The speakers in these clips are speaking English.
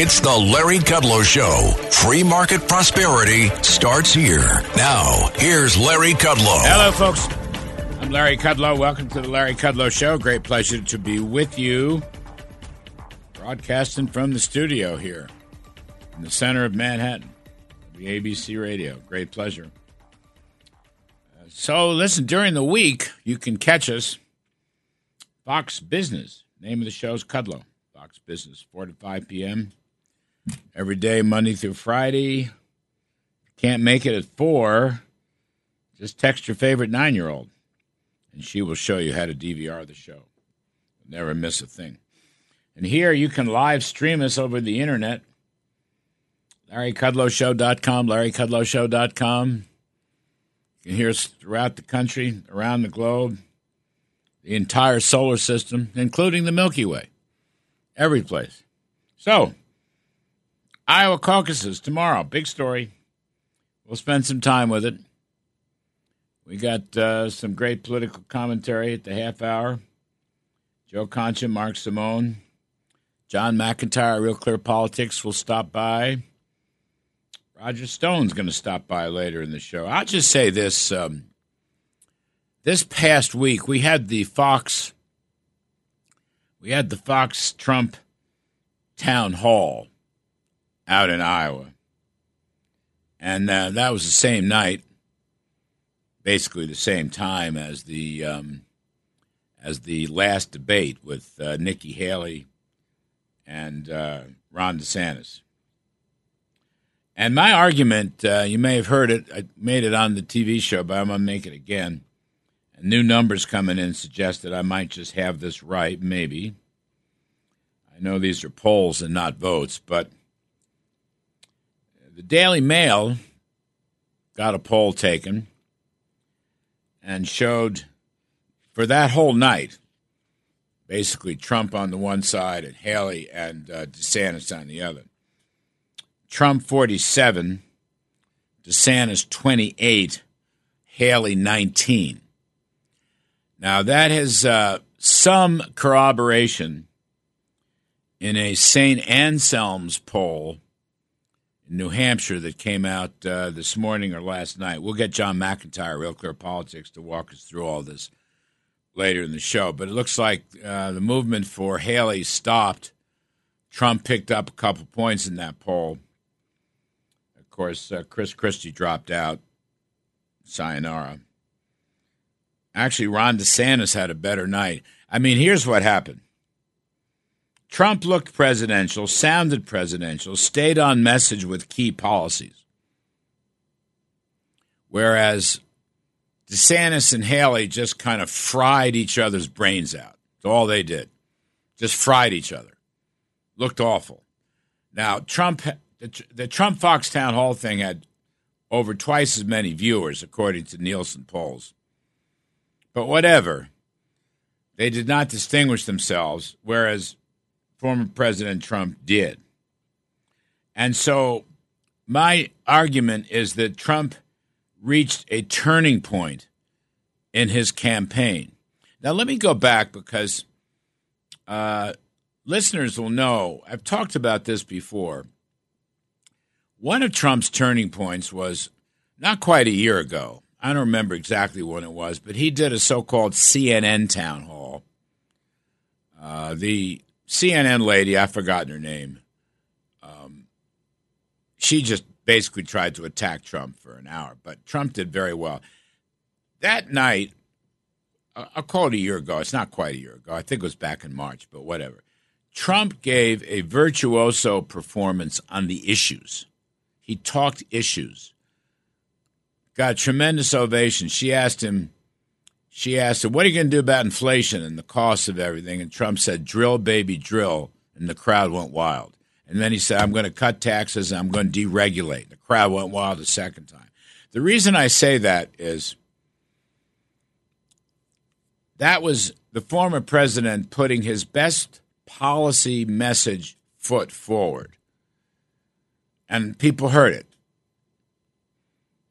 It's the Larry Kudlow Show. Free market prosperity starts here. Now, here's Larry Kudlow. Hello, folks. I'm Larry Kudlow. Welcome to the Larry Kudlow Show. Great pleasure to be with you. Broadcasting from the studio here in the center of Manhattan, the ABC Radio. Great pleasure. So, listen, during the week, you can catch us. Fox Business. Name of the show is Kudlow. Fox Business, 4 to 5 p.m every day, Monday through Friday. Can't make it at four, just text your favorite nine year old, and she will show you how to DVR the show. Never miss a thing. And here you can live stream us over the internet. LarryKudlowShow.com, LarryKudlowShow.com. You can hear throughout the country, around the globe, the entire solar system, including the Milky Way. Every place. So, Iowa caucuses tomorrow. Big story. We'll spend some time with it. We got uh, some great political commentary at the half hour. Joe Concha, Mark Simone, John McIntyre, Real Clear Politics will stop by. Roger Stone's going to stop by later in the show. I'll just say this: um, this past week we had the Fox, we had the Fox Trump town hall out in Iowa. And uh, that was the same night, basically the same time as the um, as the last debate with uh, Nikki Haley and uh, Ron DeSantis. And my argument, uh, you may have heard it, I made it on the TV show, but I'm going to make it again. And new numbers coming in suggest that I might just have this right, maybe. I know these are polls and not votes, but the Daily Mail got a poll taken and showed for that whole night, basically Trump on the one side and Haley and uh, DeSantis on the other. Trump 47, DeSantis 28, Haley 19. Now, that has uh, some corroboration in a St. Anselm's poll in New Hampshire that came out uh, this morning or last night. We'll get John McIntyre, Real Clear Politics, to walk us through all this later in the show. But it looks like uh, the movement for Haley stopped. Trump picked up a couple points in that poll. Of course, uh, Chris Christie dropped out. Sayonara. Actually, Ron DeSantis had a better night. I mean, here's what happened Trump looked presidential, sounded presidential, stayed on message with key policies. Whereas DeSantis and Haley just kind of fried each other's brains out. That's all they did. Just fried each other. Looked awful. Now, Trump, the, the Trump Fox Town Hall thing had over twice as many viewers, according to Nielsen polls. But whatever. They did not distinguish themselves, whereas former President Trump did. And so my argument is that Trump reached a turning point in his campaign. Now, let me go back because uh, listeners will know I've talked about this before. One of Trump's turning points was not quite a year ago. I don't remember exactly when it was, but he did a so called CNN town hall. Uh, the CNN lady, I've forgotten her name. Um, she just basically tried to attack Trump for an hour, but Trump did very well. That night, I'll call it a year ago. It's not quite a year ago. I think it was back in March, but whatever. Trump gave a virtuoso performance on the issues. He talked issues. Got tremendous ovation. She asked him, she asked him, What are you going to do about inflation and the cost of everything? And Trump said, Drill, baby, drill. And the crowd went wild. And then he said, I'm going to cut taxes and I'm going to deregulate. The crowd went wild a second time. The reason I say that is that was the former president putting his best policy message foot forward. And people heard it. it.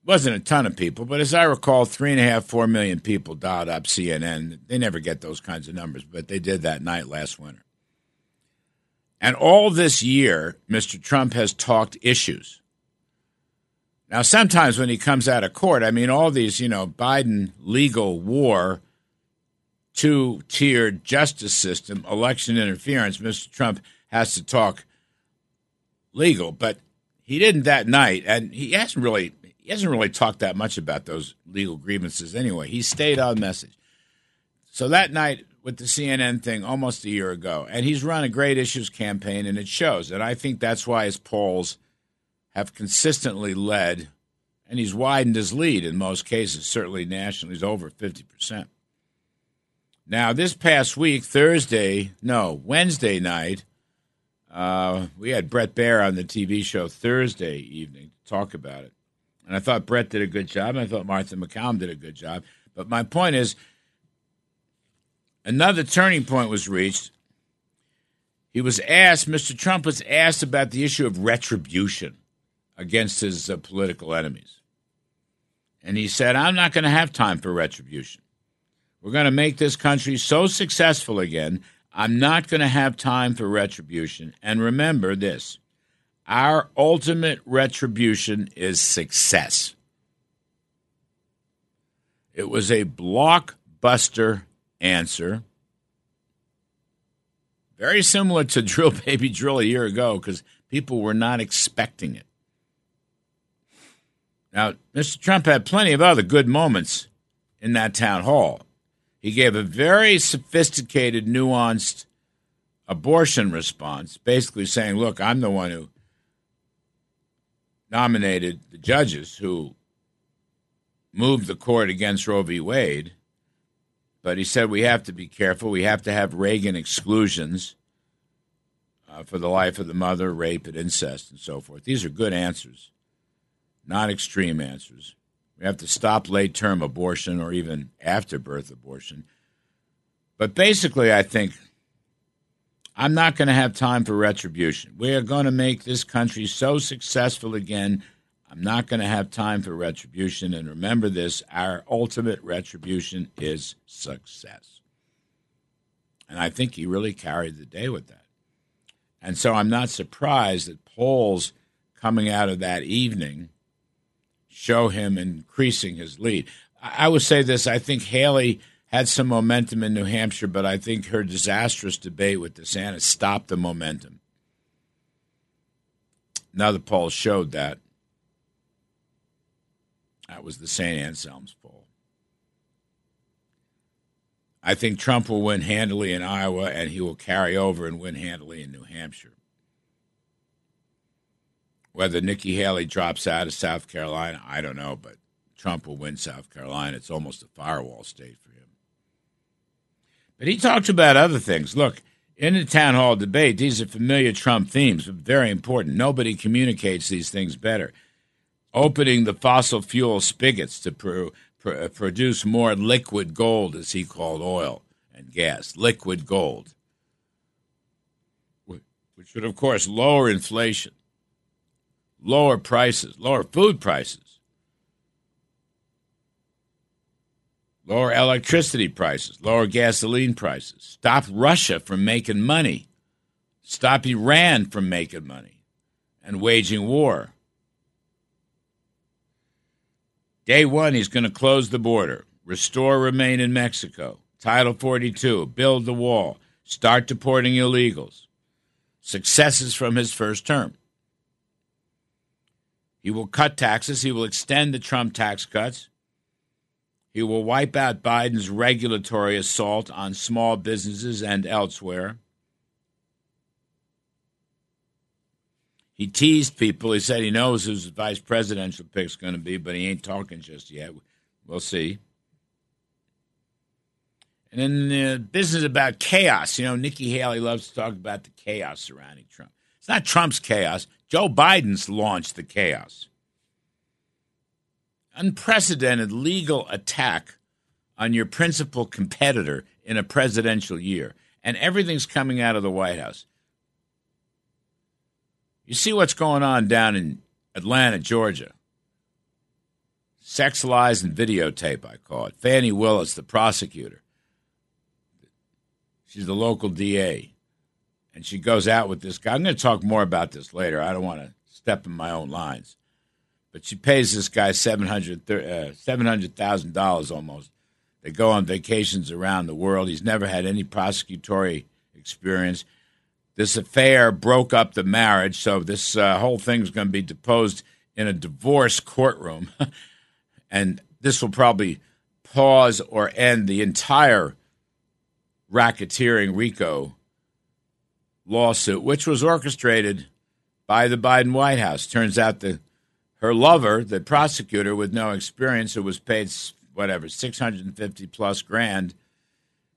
Wasn't a ton of people, but as I recall, three and a half, four million people dialed up CNN. They never get those kinds of numbers, but they did that night last winter. And all this year, Mr. Trump has talked issues. Now, sometimes when he comes out of court, I mean, all these, you know, Biden legal war, two tiered justice system, election interference, Mr. Trump has to talk legal. But he didn't that night, and he hasn't really he hasn't really talked that much about those legal grievances anyway. He stayed on message. So that night with the CNN thing almost a year ago, and he's run a great issues campaign, and it shows. And I think that's why his polls have consistently led, and he's widened his lead in most cases. Certainly nationally, he's over fifty percent. Now, this past week, Thursday, no, Wednesday night, uh, we had Bret Baier on the TV show Thursday evening to talk about it. And I thought Bret did a good job. And I thought Martha MacCallum did a good job. But my point is, another turning point was reached. He was asked, Mr. Trump was asked about the issue of retribution against his uh, political enemies. And he said, I'm not going to have time for retribution. We're going to make this country so successful again. I'm not going to have time for retribution. And remember this our ultimate retribution is success. It was a blockbuster answer. Very similar to Drill Baby Drill a year ago because people were not expecting it. Now, Mr. Trump had plenty of other good moments in that town hall. He gave a very sophisticated, nuanced abortion response, basically saying, Look, I'm the one who nominated the judges who moved the court against Roe v. Wade. But he said we have to be careful. We have to have Reagan exclusions uh, for the life of the mother, rape, and incest, and so forth. These are good answers, not extreme answers. We have to stop late term abortion or even after birth abortion. But basically, I think I'm not going to have time for retribution. We are going to make this country so successful again. I'm not going to have time for retribution. And remember this our ultimate retribution is success. And I think he really carried the day with that. And so I'm not surprised that polls coming out of that evening show him increasing his lead. I would say this I think Haley had some momentum in New Hampshire, but I think her disastrous debate with DeSantis stopped the momentum. Now the poll showed that. That was the St. Anselm's poll. I think Trump will win handily in Iowa, and he will carry over and win handily in New Hampshire. Whether Nikki Haley drops out of South Carolina, I don't know, but Trump will win South Carolina. It's almost a firewall state for him. But he talked about other things. Look, in the town hall debate, these are familiar Trump themes, but very important. Nobody communicates these things better. Opening the fossil fuel spigots to pro, pro, produce more liquid gold, as he called oil and gas, liquid gold, which would, of course, lower inflation, lower prices, lower food prices lower electricity prices, lower gasoline prices, stop Russia from making money, stop Iran from making money and waging war. Day one, he's going to close the border, restore remain in Mexico, Title 42, build the wall, start deporting illegals. Successes from his first term. He will cut taxes. He will extend the Trump tax cuts. He will wipe out Biden's regulatory assault on small businesses and elsewhere. He teased people. He said he knows who his vice presidential pick is going to be, but he ain't talking just yet. We'll see. And in uh, the business about chaos, you know, Nikki Haley loves to talk about the chaos surrounding Trump. It's not Trump's chaos. Joe Biden's launched the chaos. Unprecedented legal attack on your principal competitor in a presidential year. And everything's coming out of the White House. You see what's going on down in Atlanta, Georgia. Sex lies and videotape, I call it. Fani Willis, the prosecutor. She's the local DA. And she goes out with this guy. I'm going to talk more about this later. I don't want to step in my own lines. But she pays this guy $700,000 uh, $700, almost. They go on vacations around the world. He's never had any prosecutory experience. This affair broke up the marriage, so this uh, whole thing's going to be deposed in a divorce courtroom. and this will probably pause or end the entire racketeering RICO lawsuit, which was orchestrated by the Biden White House. Turns out that her lover, the prosecutor with no experience, who was paid whatever six hundred and fifty plus grand,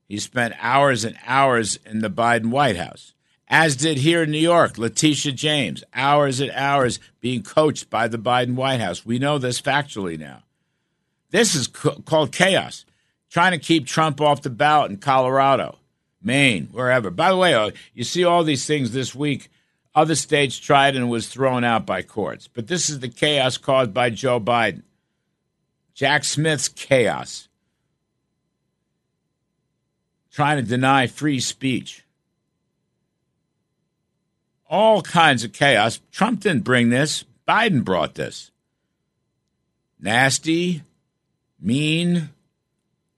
he spent hours and hours in the Biden White House. As did here in New York, Letitia James, hours and hours being coached by the Biden White House. We know this factually now. This is called chaos. Trying to keep Trump off the ballot in Colorado, Maine, wherever. By the way, uh, you see all these things this week. Other states tried and was thrown out by courts. But this is the chaos caused by Joe Biden. Jack Smith's chaos. Trying to deny free speech. All kinds of chaos. Trump didn't bring this, Biden brought this. Nasty, mean,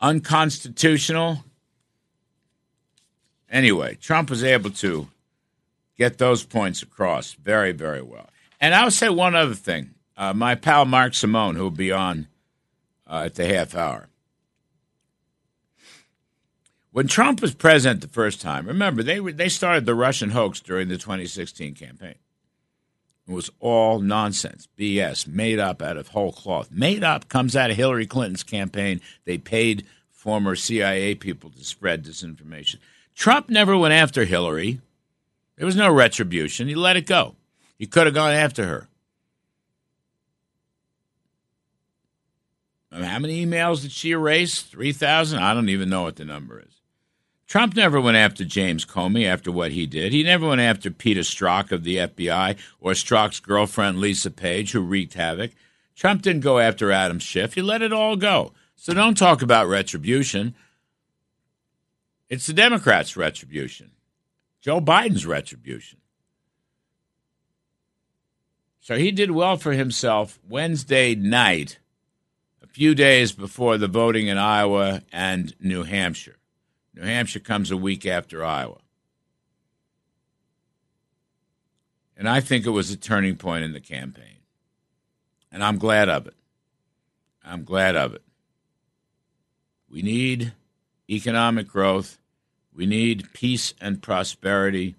unconstitutional. Anyway, Trump was able to get those points across very, very well. And I'll say one other thing. Uh, my pal Mark Simone, who will be on uh, at the half hour. When Trump was president the first time, remember, they, they started the Russian hoax during the 2016 campaign. It was all nonsense, BS, made up out of whole cloth. Made up comes out of Hillary Clinton's campaign. They paid former CIA people to spread disinformation. Trump never went after Hillary. There was no retribution. He let it go. He could have gone after her. How many emails did she erase? 3,000? I don't even know what the number is. Trump never went after James Comey after what he did. He never went after Peter Strzok of the FBI or Strzok's girlfriend Lisa Page, who wreaked havoc. Trump didn't go after Adam Schiff. He let it all go. So don't talk about retribution. It's the Democrats' retribution, Joe Biden's retribution. So he did well for himself Wednesday night, a few days before the voting in Iowa and New Hampshire. New Hampshire comes a week after Iowa. And I think it was a turning point in the campaign. And I'm glad of it. I'm glad of it. We need economic growth. We need peace and prosperity.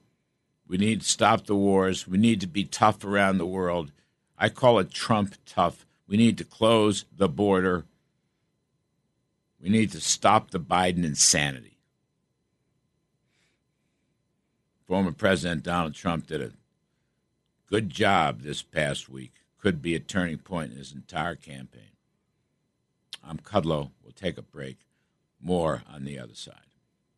We need to stop the wars. We need to be tough around the world. I call it Trump tough. We need to close the border. We need to stop the Biden insanity. former President Donald Trump did a good job this past week. Could be a turning point in his entire campaign. I'm Kudlow. We'll take a break. More on the other side.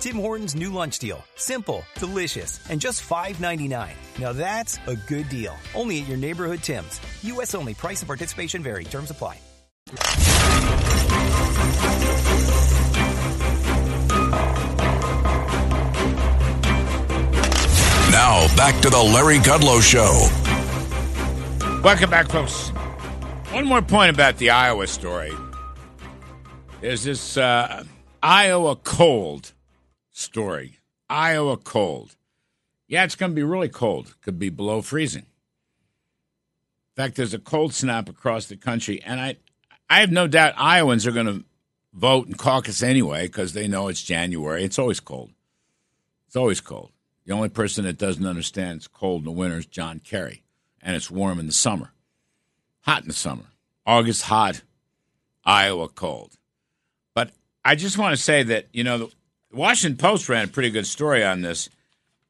Tim Hortons new lunch deal. Simple, delicious, and just $5.99. Now that's a good deal. Only at your neighborhood Tim's. U.S. only. Price and participation vary. Terms apply. Now, back to the Larry Kudlow Show. Welcome back, folks. One more point about the Iowa story. There's this uh, Iowa cold story. Iowa cold. Yeah, it's going to be really cold. Could be below freezing. In fact, there's a cold snap across the country, and I, I have no doubt Iowans are going to vote and caucus anyway because they know it's January. It's always cold. It's always cold. The only person that doesn't understand it's cold in the winter is John Kerry, and it's warm in the summer. Hot in the summer. August hot, Iowa cold. But I just want to say that, you know, Washington Post ran a pretty good story on this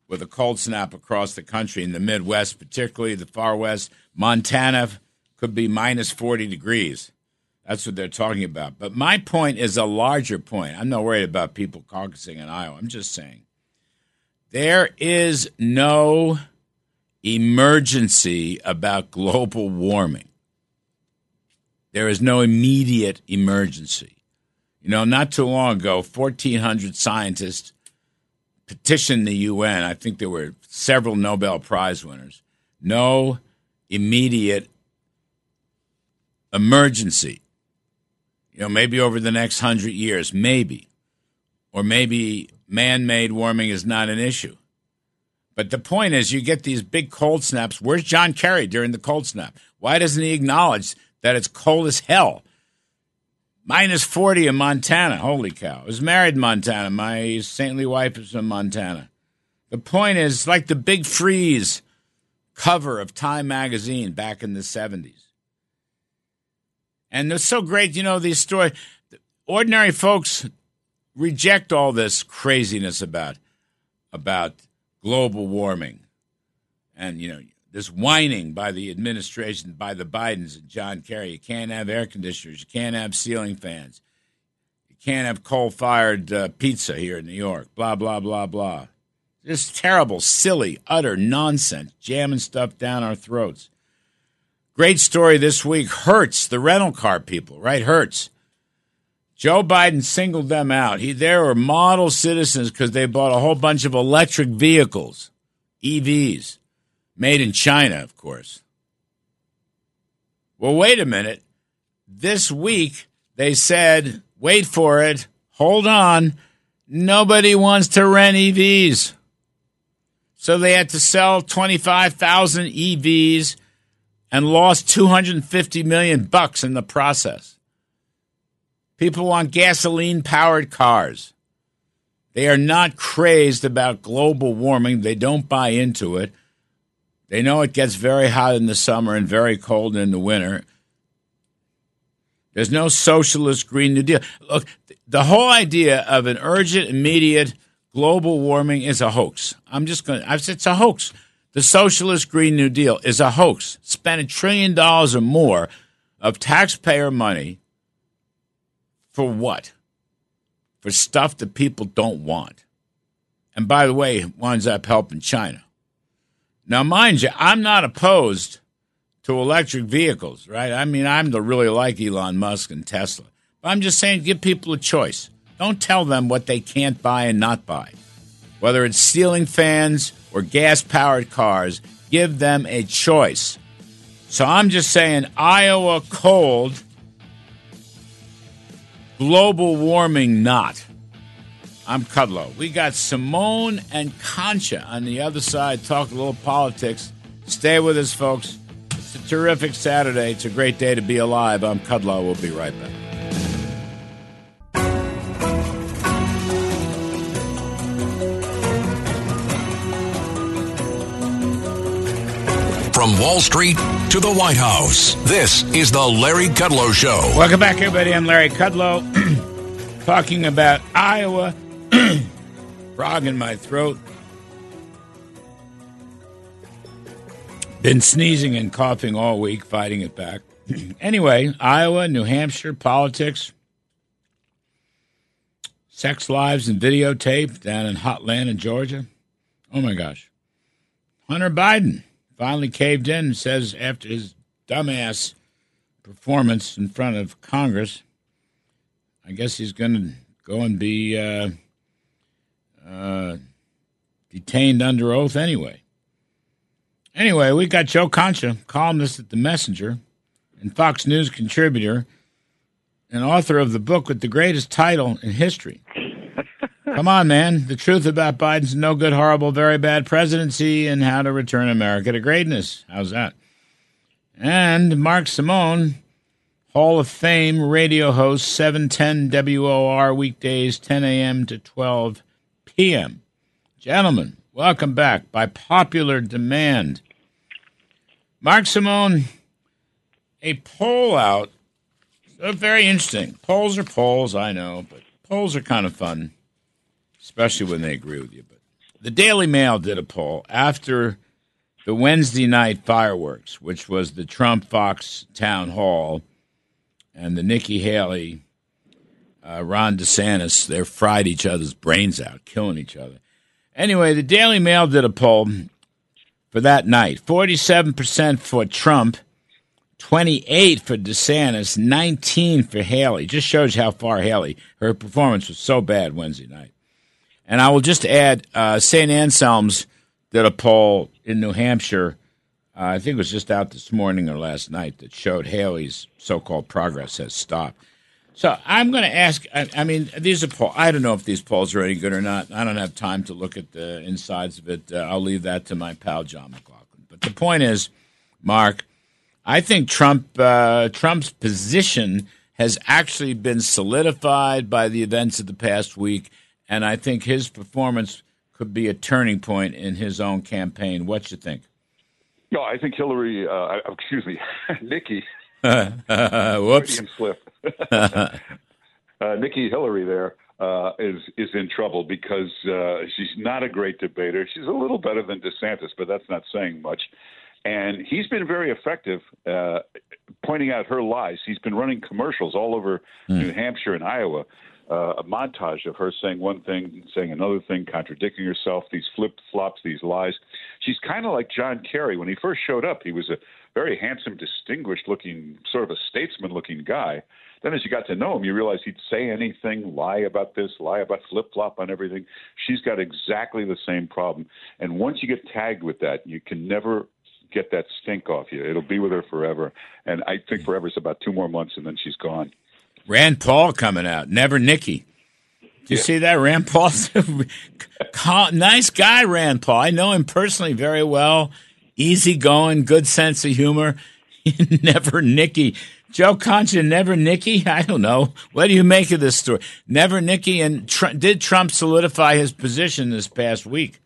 with a cold snap across the country in the Midwest, particularly the far west. Montana could be minus 40 degrees. That's what they're talking about. But my point is a larger point. I'm not worried about people caucusing in Iowa. I'm just saying there is no emergency about global warming. There is no immediate emergency. You know, not too long ago, 1,400 scientists petitioned the UN. I think there were several Nobel Prize winners. No immediate emergency. You know, maybe over the next hundred years, maybe. Or maybe man made warming is not an issue. But the point is, you get these big cold snaps. Where's John Kerry during the cold snap? Why doesn't he acknowledge that it's cold as hell? Minus 40 in Montana. Holy cow. I was married in Montana. My saintly wife is from Montana. The point is, like the big freeze cover of Time magazine back in the 70s. And it's so great, you know, these stories. Ordinary folks reject all this craziness about about global warming and you know this whining by the administration, by the Bidens and John Kerry. You can't have air conditioners. You can't have ceiling fans. You can't have coal fired uh, pizza here in New York. Blah, blah, blah, blah. Just terrible, silly, utter nonsense, jamming stuff down our throats. Great story this week. Hertz, the rental car people, right? Hertz. Joe Biden singled them out. He, they were model citizens because they bought a whole bunch of electric vehicles, EVs. Made in China, of course. Well, wait a minute. This week, they said, wait for it, hold on, nobody wants to rent EVs. So they had to sell 25,000 EVs and lost 250 million bucks in the process. People want gasoline powered cars. They are not crazed about global warming. They don't buy into it. They know it gets very hot in the summer and very cold in the winter. There's no socialist Green New Deal. Look, the whole idea of an urgent, immediate global warming is a hoax. I'm just going to, it's a hoax. The socialist Green New Deal is a hoax. Spend a trillion dollars or more of taxpayer money for what? For stuff that people don't want. And by the way, winds up helping China. Now, mind you, I'm not opposed to electric vehicles, right? I mean, I'm the really like Elon Musk and Tesla. But I'm just saying, give people a choice. Don't tell them what they can't buy and not buy. Whether it's ceiling fans or gas powered cars, give them a choice. So I'm just saying, Iowa cold, global warming not. I'm Kudlow. We got Simone and Concha on the other side, talk a little politics. Stay with us, folks. It's a terrific Saturday. It's a great day to be alive. I'm Kudlow. We'll be right back. From Wall Street to the White House, this is the Larry Kudlow Show. Welcome back, everybody. I'm Larry Kudlow, talking about Iowa. Frog in my throat. Been sneezing and coughing all week, fighting it back. anyway, Iowa, New Hampshire, politics, sex lives and videotape down in Hotlanta in Georgia. Oh my gosh. Hunter Biden finally caved in and says after his dumbass performance in front of Congress, I guess he's going to go and be uh, uh, detained under oath anyway. Anyway, we got Joe Concha, columnist at The Messenger and Fox News contributor and author of the book with the greatest title in history Come on, man. The truth about Biden's no good, horrible, very bad presidency and how to return America to greatness. How's that? And Mark Simone, Hall of Fame radio host, 710 WOR weekdays, 10 a.m. to 12 p.m. Gentlemen, welcome back by popular demand. Mark Simone, a poll out. Very interesting. Polls are polls, I know, but polls are kind of fun, especially when they agree with you. But the Daily Mail did a poll after the Wednesday night fireworks, which was the Trump Fox town hall and the Nikki Haley, uh, Ron DeSantis. They're fried each other's brains out, killing each other. Anyway, the Daily Mail did a poll for that night 47% for Trump, 28 for DeSantis, 19 for Haley. Just shows you how far Haley, her performance was so bad Wednesday night. And I will just add uh, St. Anselm's did a poll in New Hampshire. Uh, I think it was just out this morning or last night that showed Haley's so called progress has stopped. So I'm going to ask. I, I, mean, these are polls. I don't know if these polls are any good or not. I don't have time to look at the insides of it. Uh, I'll leave that to my pal John McLaughlin. But the point is, Mark, I think Trump uh, Trump's position has actually been solidified by the events of the past week, and I think his performance could be a turning point in his own campaign. What you think? No, I think Hillary. Uh, excuse me, Nikki. Whoops. slip. uh, Nikki Hillary there uh, is is in trouble because uh, she's not a great debater. She's a little better than DeSantis, but that's not saying much. And he's been very effective uh, pointing out her lies. He's been running commercials all over mm. New Hampshire and Iowa. Uh, a montage of her saying one thing, saying another thing, contradicting herself, these flip flops, these lies. She's kind of like John Kerry. When he first showed up, he was a very handsome, distinguished looking, sort of a statesman looking guy. Then, as you got to know him, you realize he'd say anything, lie about this, lie about flip flop on everything. She's got exactly the same problem. And once you get tagged with that, you can never get that stink off you. It'll be with her forever. And I think forever is about two more months, and then she's gone. Rand Paul coming out. Never Nikki. Do you yeah. see that? Rand Paul, nice guy, Rand Paul. I know him personally very well. Easy going, good sense of humor. never Nikki. Joe Concha, never Nikki. I don't know. What do you make of this story? Never Nikki. And tr- did Trump solidify his position this past week?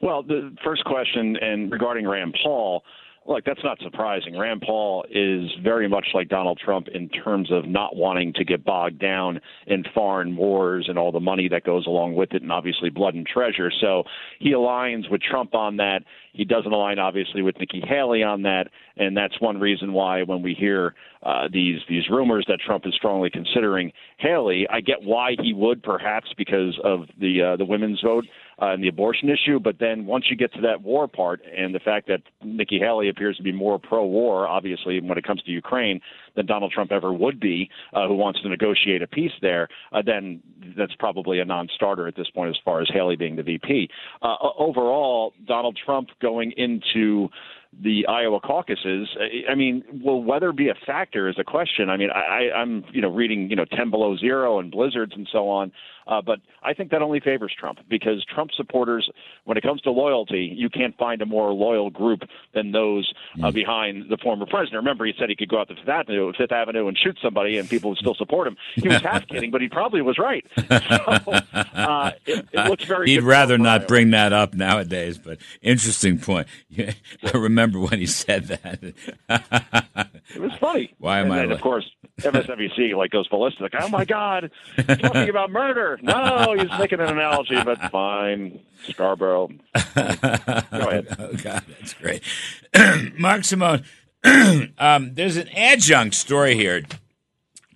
Well, the first question, and regarding Rand Paul, Look, that's not surprising. Rand Paul is very much like Donald Trump in terms of not wanting to get bogged down in foreign wars and all the money that goes along with it, and obviously blood and treasure. So he aligns with Trump on that. He doesn't align, obviously, with Nikki Haley on that, and that's one reason why when we hear uh, these these rumors that Trump is strongly considering Haley, I get why he would, perhaps because of the uh, the women's vote uh, and the abortion issue. But then once you get to that war part and the fact that Nikki Haley appears to be more pro-war, obviously when it comes to Ukraine, than Donald Trump ever would be, uh, who wants to negotiate a peace there, uh, then that's probably a non-starter at this point as far as Haley being the VP. Uh, overall, Donald Trump going into the Iowa caucuses. I mean, will weather be a factor? Is a question. I mean, I, I'm you know reading you know 10 below zero and blizzards and so on. Uh, but I think that only favors Trump because Trump supporters, when it comes to loyalty, you can't find a more loyal group than those uh, mm. behind the former president. Remember, he said he could go out to Fifth Avenue, Fifth Avenue and shoot somebody, and people would still support him. He was half kidding, but he probably was right. So, uh, it, it, looks very. He'd rather not bring that up nowadays, but interesting point. I remember when he said that. it was funny. Why am and I? And of course, MSNBC like goes ballistic. Oh my God, talking about murder. No, he's making an analogy, but fine. Scarborough. Go ahead. Oh, God, that's great. Mark Simone, um, there's an adjunct story here.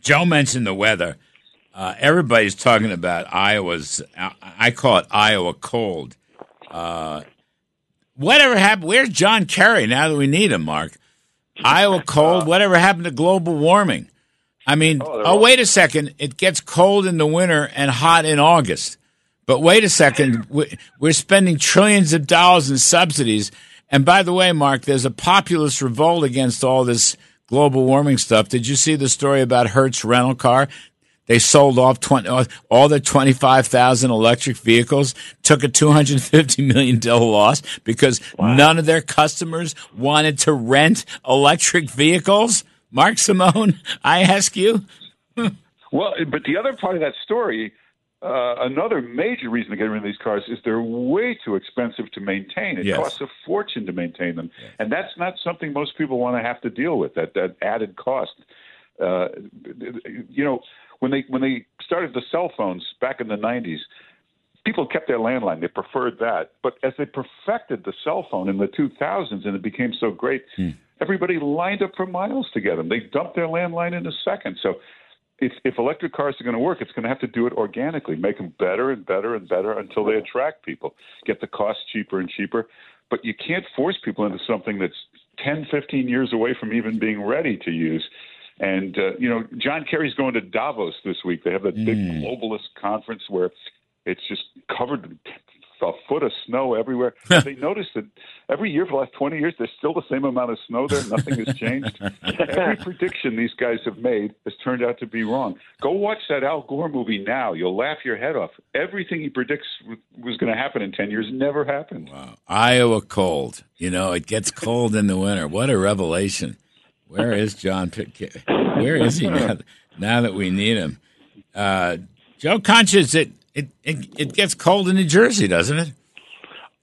Joe mentioned the weather. Uh, everybody's talking about Iowa's, I call it Iowa cold. Uh, whatever happened? Where's John Kerry now that we need him, Mark? Iowa cold. Whatever happened to global warming? I mean, oh, oh wait a second. It gets cold in the winter and hot in August. But wait a second. We're spending trillions of dollars in subsidies. And by the way, Mark, there's a populist revolt against all this global warming stuff. Did you see the story about Hertz rental car? They sold off 20, all the 25,000 electric vehicles, took a $250 million loss because wow. none of their customers wanted to rent electric vehicles. Mark Simone, I ask you. well, but the other part of that story, uh, another major reason to get rid of these cars is they're way too expensive to maintain. It yes. costs a fortune to maintain them, yes. and that's not something most people want to have to deal with. That that added cost. Uh, you know, when they when they started the cell phones back in the 90s, people kept their landline. They preferred that. But as they perfected the cell phone in the 2000s and it became so great, hmm. everybody lined up for miles to get them. They dumped their landline in a second. So if, if electric cars are going to work, it's going to have to do it organically, make them better and better and better until they attract people, get the cost cheaper and cheaper. But you can't force people into something that's 10, 15 years away from even being ready to use. And uh, you know, John Kerry's going to Davos this week. They have that big mm. globalist conference where it's just covered a foot of snow everywhere. they noticed that every year for the last 20 years, there's still the same amount of snow there. Nothing has changed. every prediction these guys have made has turned out to be wrong. Go watch that Al Gore movie now. You'll laugh your head off. Everything he predicts was going to happen in 10 years never happened. Wow. Iowa cold. You know, it gets cold in the winter. What a revelation. Where is John Pitcairn? Where is he now, now that we need him? Uh, Joe Concha, it, it, it, it gets cold in New Jersey, doesn't it?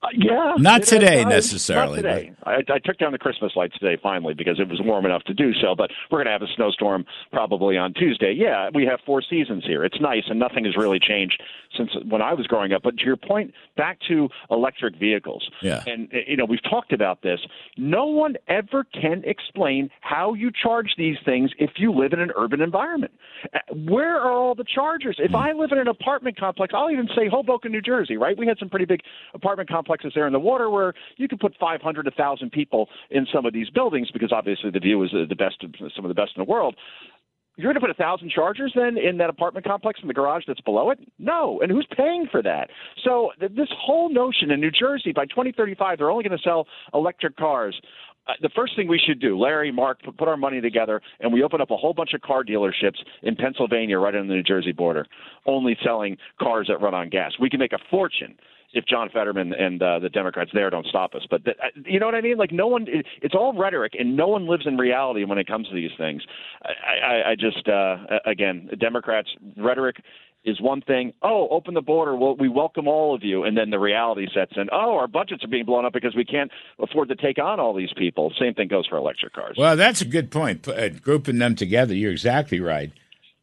Uh, yeah, not today necessarily. Not today. I, I, took down the Christmas lights today finally because it was warm enough to do so. But we're going to have a snowstorm probably on Tuesday. Yeah, we have four seasons here. It's nice, and nothing has really changed since when I was growing up. But to your point, back to electric vehicles. Yeah. And you know we've talked about this. No one ever can explain how you charge these things if you live in an urban environment. Uh, where are all the chargers? If mm. I live in an apartment complex, I'll even say Hoboken, New Jersey. Right? We had some pretty big apartment complexes complexes there in the water where you could put 500, 1,000 people in some of these buildings because obviously the view is the best, some of the best in the world. You're going to put a thousand chargers then in that apartment complex in the garage that's below it? No. And who's paying for that? So th- this whole notion in New Jersey by 2035 they're only going to sell electric cars. Uh, the first thing we should do, Larry, Mark, put our money together and we open up a whole bunch of car dealerships in Pennsylvania, right on the New Jersey border, only selling cars that run on gas. We can make a fortune if John Fetterman and uh, the Democrats there don't stop us. But the, uh, you know what I mean? Like no one, it, it's all rhetoric, and no one lives in reality when it comes to these things. I, I, I just, uh, again, Democrats rhetoric is one thing. Oh, open the border. Well, we welcome all of you, and then the reality sets in. Oh, our budgets are being blown up because we can't afford to take on all these people. Same thing goes for electric cars. Well, that's a good point. Uh, grouping them together, you're exactly right.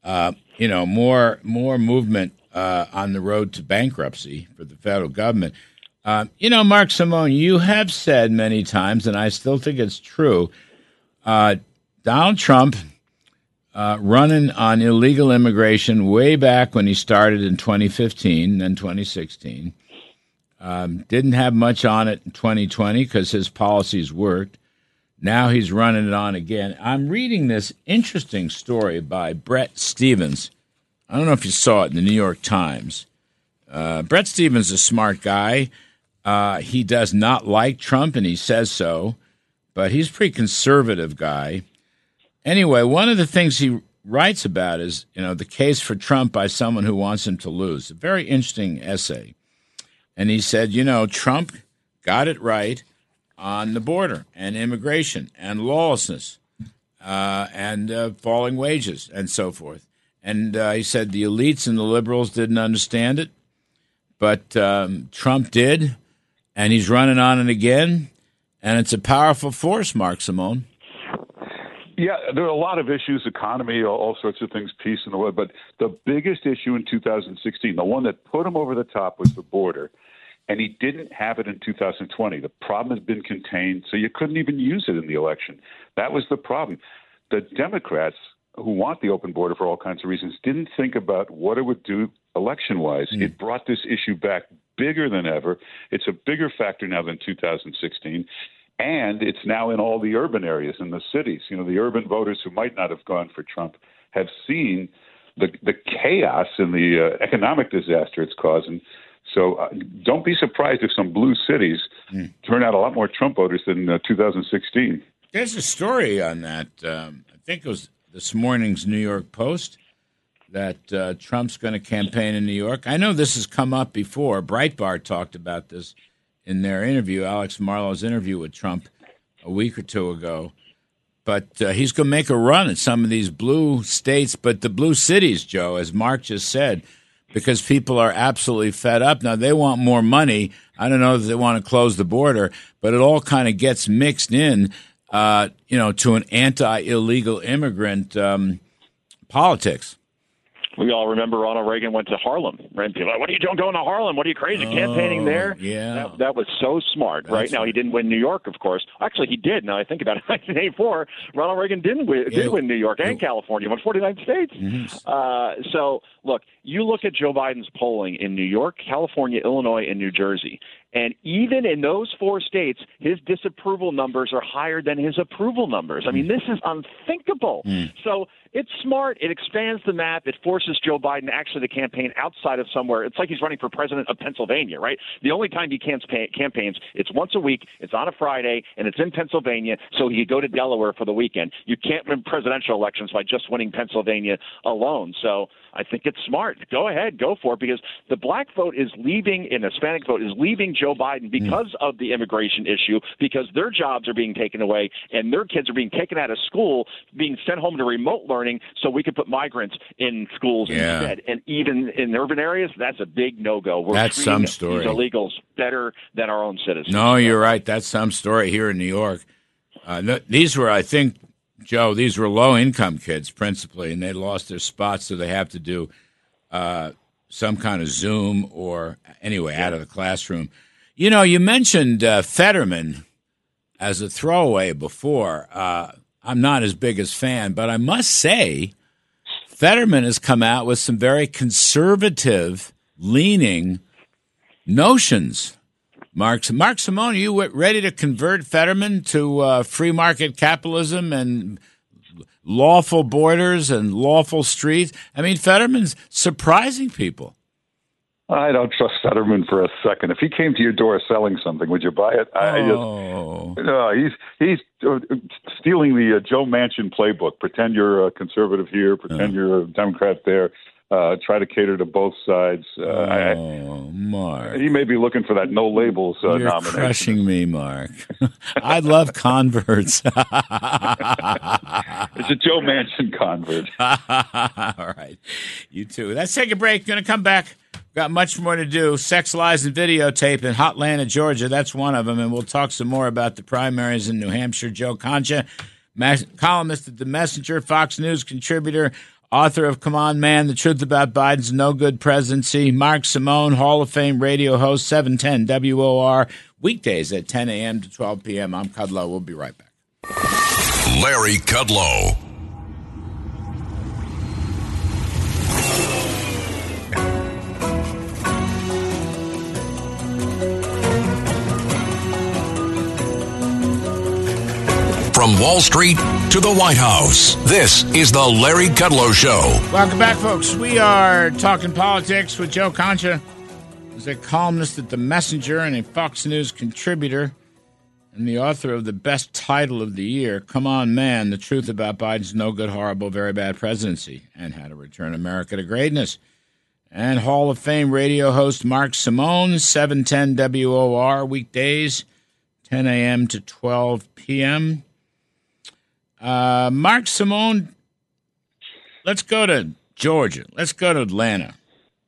Uh, you know, more more movement uh, on the road to bankruptcy for the federal government. Uh, you know, Mark Simone, you have said many times, and I still think it's true. Uh, Donald Trump uh, running on illegal immigration way back when he started in 2015, then 2016. Um, didn't have much on it in 2020 because his policies worked. Now he's running it on again. I'm reading this interesting story by Bret Stephens I don't know if you saw it in the New York Times. Uh, Bret Stephens is a smart guy. Uh, he does not like Trump, and he says so, but he's a pretty conservative guy. Anyway, one of the things he writes about is you know the case for Trump by someone who wants him to lose. A very interesting essay, and he said, you know, Trump got it right on the border and immigration and lawlessness uh, and uh, falling wages and so forth. And uh, he said the elites and the liberals didn't understand it, but um, Trump did, and he's running on it again. And it's a powerful force, Mark Simone. Yeah, there are a lot of issues, economy, all sorts of things, peace in the world. But the biggest issue in 2016, the one that put him over the top, was the border. And he didn't have it in 2020. The problem has been contained, so you couldn't even use it in the election. That was the problem. The Democrats who want the open border for all kinds of reasons didn't think about what it would do election wise. Mm. It brought this issue back bigger than ever. It's a bigger factor now than 2016. And it's now in all the urban areas in the cities. You know, the urban voters who might not have gone for Trump have seen the the chaos and the uh, economic disaster it's causing. So uh, don't be surprised if some blue cities mm. turn out a lot more Trump voters than uh, 2016. There's a story on that. Um, I think it was this morning's New York Post that uh, Trump's going to campaign in New York. I know this has come up before. Breitbart talked about this in their interview, Alex Marlow's interview with Trump a week or two ago. But uh, he's going to make a run at some of these blue states, but the blue cities, Joe, as Mark just said, because people are absolutely fed up. Now, they want more money. I don't know if they want to close the border, but it all kind of gets mixed in, uh, you know, to an anti illegal immigrant um, politics. We all remember Ronald Reagan went to Harlem, right? People like, what are you doing going to Harlem? What are you crazy campaigning there? Oh, Yeah. That, that was so smart, right? That's Now, he didn't win New York, of course. Actually, he did. Now I think about it, 1984, Ronald Reagan didn't win, Yeah. did win New York and California, won 49 states. Mm-hmm. Uh, so, look, you look at Joe Biden's polling in New York, California, Illinois, and New Jersey, and even in those four states, his disapproval numbers are higher than his approval numbers. I mean, this is unthinkable. Hmm. So it's smart. It expands the map. It forces Joe Biden actually to campaign outside of somewhere. It's like he's running for president of Pennsylvania, right? The only time he campa- campaigns, it's once a week, it's on a Friday, and it's in Pennsylvania, so he could go to Delaware for the weekend. You can't win presidential elections by just winning Pennsylvania alone. So I think it's smart. Go ahead, go for it, because the black vote is leaving, and Hispanic vote is leaving Joe Biden hmm. because of the immigration issue, because their jobs are being taken away, and their kids are being taken out of school, being sent home to remote learning, so we could put migrants in schools Yeah. instead. And even in urban areas, that's a big no-go. We're That's treating some these story. illegals better than our own citizens. No, you're right. That's some story here in New York. Uh, th- these were, I think, Joe, these were low income kids principally, and they lost their spots, so they have to do uh, some kind of Zoom or anyway out of the classroom. You know, you mentioned uh, Fetterman as a throwaway before. Uh, I'm not his biggest fan, but I must say, Fetterman has come out with some very conservative leaning notions. Mark, Mark Simone, you ready to convert Fetterman to uh, free market capitalism and lawful borders and lawful streets? I mean, Fetterman's surprising people. I don't trust Fetterman for a second. If he came to your door selling something, would you buy it? I, I just, Oh, no, he's he's uh, stealing the uh, Joe Manchin playbook. Pretend you're a conservative here, pretend you're a Democrat there. Uh, try to cater to both sides. Uh, I, oh, Mark. he may be looking for that no labels uh, You're nomination. crushing me, Mark. I love converts. It's a Joe Manchin convert. All right. You too. Let's take a break. Going to come back. Got much more to do. Sex, lies, and videotape in Hotlanta, Georgia. That's one of them. And we'll talk some more about the primaries in New Hampshire. Joe Concha, mas- columnist at The Messenger, Fox News contributor, author of Come On Man, The Truth About Biden's No Good Presidency. Mark Simone, Hall of Fame radio host, 710 WOR, weekdays at 10 a.m. to 12 p.m. I'm Kudlow. We'll be right back. Larry Kudlow. From Wall Street to the White House, this is the Larry Kudlow Show. Welcome back, folks. We are talking politics with Joe Concha. He's a columnist at The Messenger and a Fox News contributor and the author of the best title of the year, Come On Man, The Truth About Biden's No Good, Horrible, Very Bad Presidency and How to Return America to Greatness. And Hall of Fame radio host Mark Simone, 710 WOR, weekdays, 10 a.m. to 12 p.m. Uh, Mark Simone, let's go to Georgia. Let's go to Atlanta.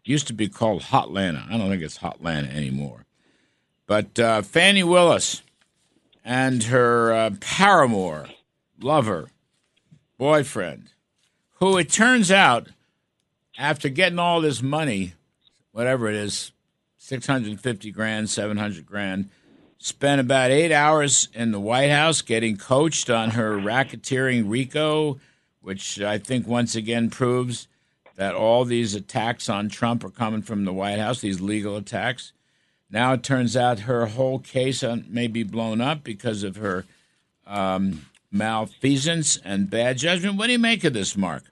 Used to be called Hotlanta. I don't think it's Hotlanta anymore. But uh, Fani Willis and her uh, paramour, lover, boyfriend, who it turns out, after getting all this money, whatever it is, 650 grand, 700 grand, spent about eight hours in the White House getting coached on her racketeering RICO, which I think once again proves that all these attacks on Trump are coming from the White House, these legal attacks. Now it turns out her whole case uh, may be blown up because of her um, malfeasance and bad judgment. What do you make of this, Mark?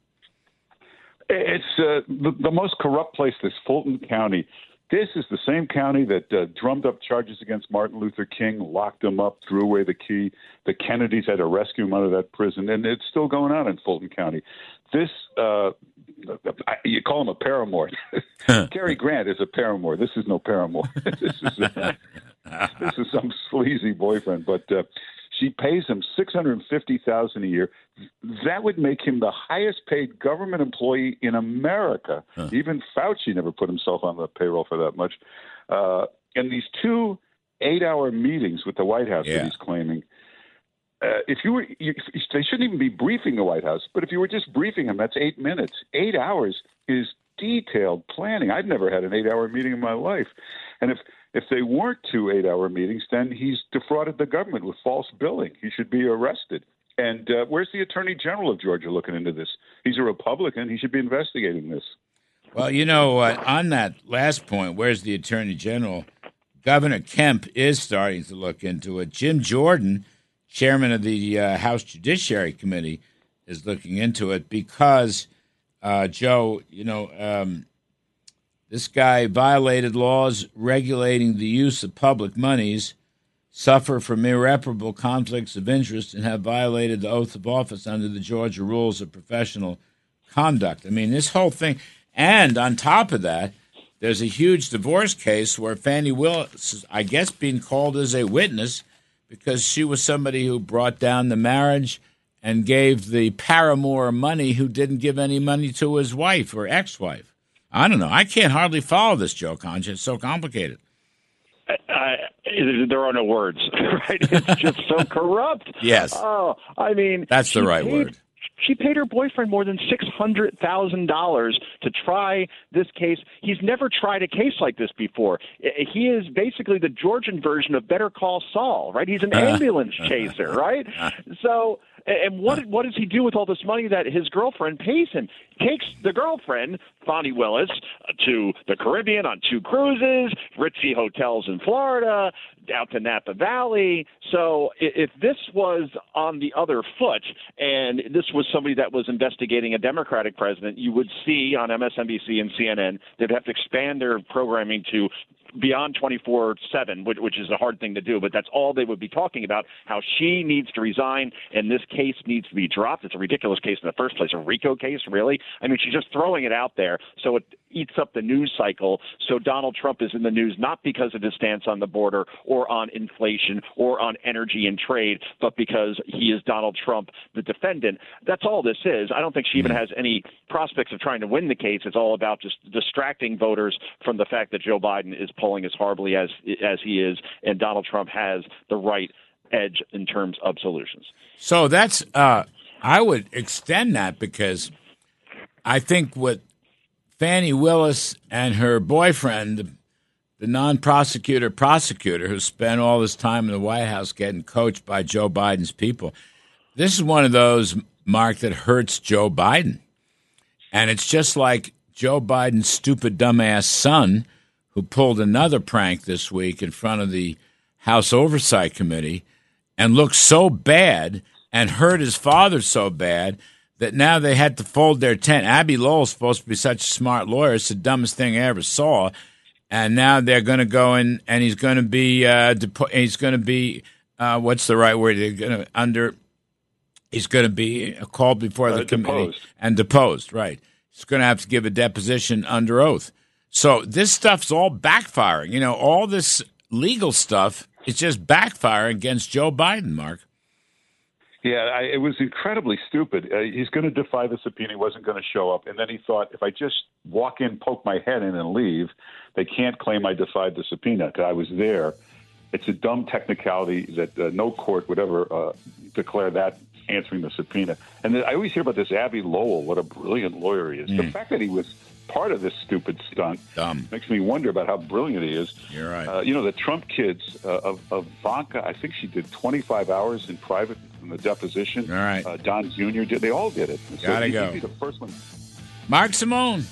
It's uh, the, the most corrupt place, this Fulton County. This is the same county that uh, drummed up charges against Martin Luther King, locked him up, threw away the key. The Kennedys had to rescue him out of that prison, and it's still going on in Fulton County. This uh, you call him a paramour. Cary Grant is a paramour. This is no paramour. this is a, this is some sleazy boyfriend, but uh, she pays him six hundred and fifty thousand a year. That would make him the highest paid government employee in America. Huh. Even Fauci never put himself on the payroll for that much. Uh, and these two eight-hour meetings with the White House yeah. that he's claiming. Uh, if you were, you, they shouldn't even be briefing the White House. But if you were just briefing him, that's eight minutes. Eight hours is detailed planning. I've never had an eight-hour meeting in my life, and if if they weren't two eight-hour meetings, then he's defrauded the government with false billing. He should be arrested. And uh, where's the Attorney General of Georgia looking into this? He's a Republican. He should be investigating this. Well, you know, uh, on that last point, where's the Attorney General? Governor Kemp is starting to look into it. Jim Jordan, chairman of the uh, House Judiciary Committee, is looking into it because, uh, Joe, you know, um, this guy violated laws regulating the use of public monies, suffer from irreparable conflicts of interest, and have violated the oath of office under the Georgia rules of professional conduct. I mean, this whole thing. And on top of that, there's a huge divorce case where Fani Willis is, I guess, being called as a witness because she was somebody who brought down the marriage and gave the paramour money who didn't give any money to his wife or ex wife. I don't know. I can't hardly follow this, Joe Concha. It's so complicated. I, there are no words, right? It's just so corrupt. Yes. Oh, I mean, that's the right paid, word. She paid her boyfriend more than six hundred thousand dollars to try this case. He's never tried a case like this before. He is basically the Georgian version of Better Call Saul, right? He's an uh. ambulance chaser, right? Uh. So and what what does he do with all this money that his girlfriend pays him? Takes the girlfriend, Fani Willis, uh, to the Caribbean on two cruises, ritzy hotels in Florida, out to Napa Valley. So if this was on the other foot and this was somebody that was investigating a Democratic president, you would see on MSNBC and CNN they'd have to expand their programming to beyond 24 7, which is a hard thing to do, but that's all they would be talking about how she needs to resign and this case needs to be dropped. It's a ridiculous case in the first place, a RICO case, really. I mean, she's just throwing it out there so it eats up the news cycle. So Donald Trump is in the news not because of his stance on the border or on inflation or on energy and trade, but because he is Donald Trump, the defendant. That's all this is. I don't think she even mm-hmm. has any prospects of trying to win the case. It's all about just distracting voters from the fact that Joe Biden is polling as horribly as as he is, and Donald Trump has the right edge in terms of solutions. So that's uh, I would extend that because I think what Fani Willis and her boyfriend, the non-prosecutor prosecutor who spent all this time in the White House getting coached by Joe Biden's people, this is one of those Mark that hurts Joe Biden, and it's just like Joe Biden's stupid dumbass son who pulled another prank this week in front of the House Oversight Committee and looked so bad and hurt his father so bad that now they had to fold their tent. Abby Lowell's supposed to be such a smart lawyer. It's the dumbest thing I ever saw. And now they're going to go in and he's going to be, uh, depo- he's going to be, uh, what's the right word? They're going to under, he's going to be called before the uh, committee deposed. and deposed, right. He's going to have to give a deposition under oath. So this stuff's all backfiring. You know, all this legal stuff is just backfiring against Joe Biden, Mark. Yeah, I, it was incredibly stupid. Uh, he's going to defy the subpoena. He wasn't going to show up. And then he thought, if I just walk in, poke my head in, and leave, they can't claim I defied the subpoena because I was there. It's a dumb technicality that uh, no court would ever uh, declare that answering the subpoena. And I always hear about this Abby Lowell, what a brilliant lawyer he is. Mm. The fact that he was part of this stupid stunt Dumb. makes me wonder about how brilliant he is. You're right. Uh, you know, the Trump kids uh, of, of Ivanka, I think she did 25 hours in private in the deposition. All right. Uh, Don Jr. did. They all did it. Gotta so go. Be the first one. Mark Simone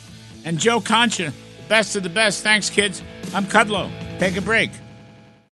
and Joe Concha, best of the best. Thanks, kids. I'm Kudlow. Take a break.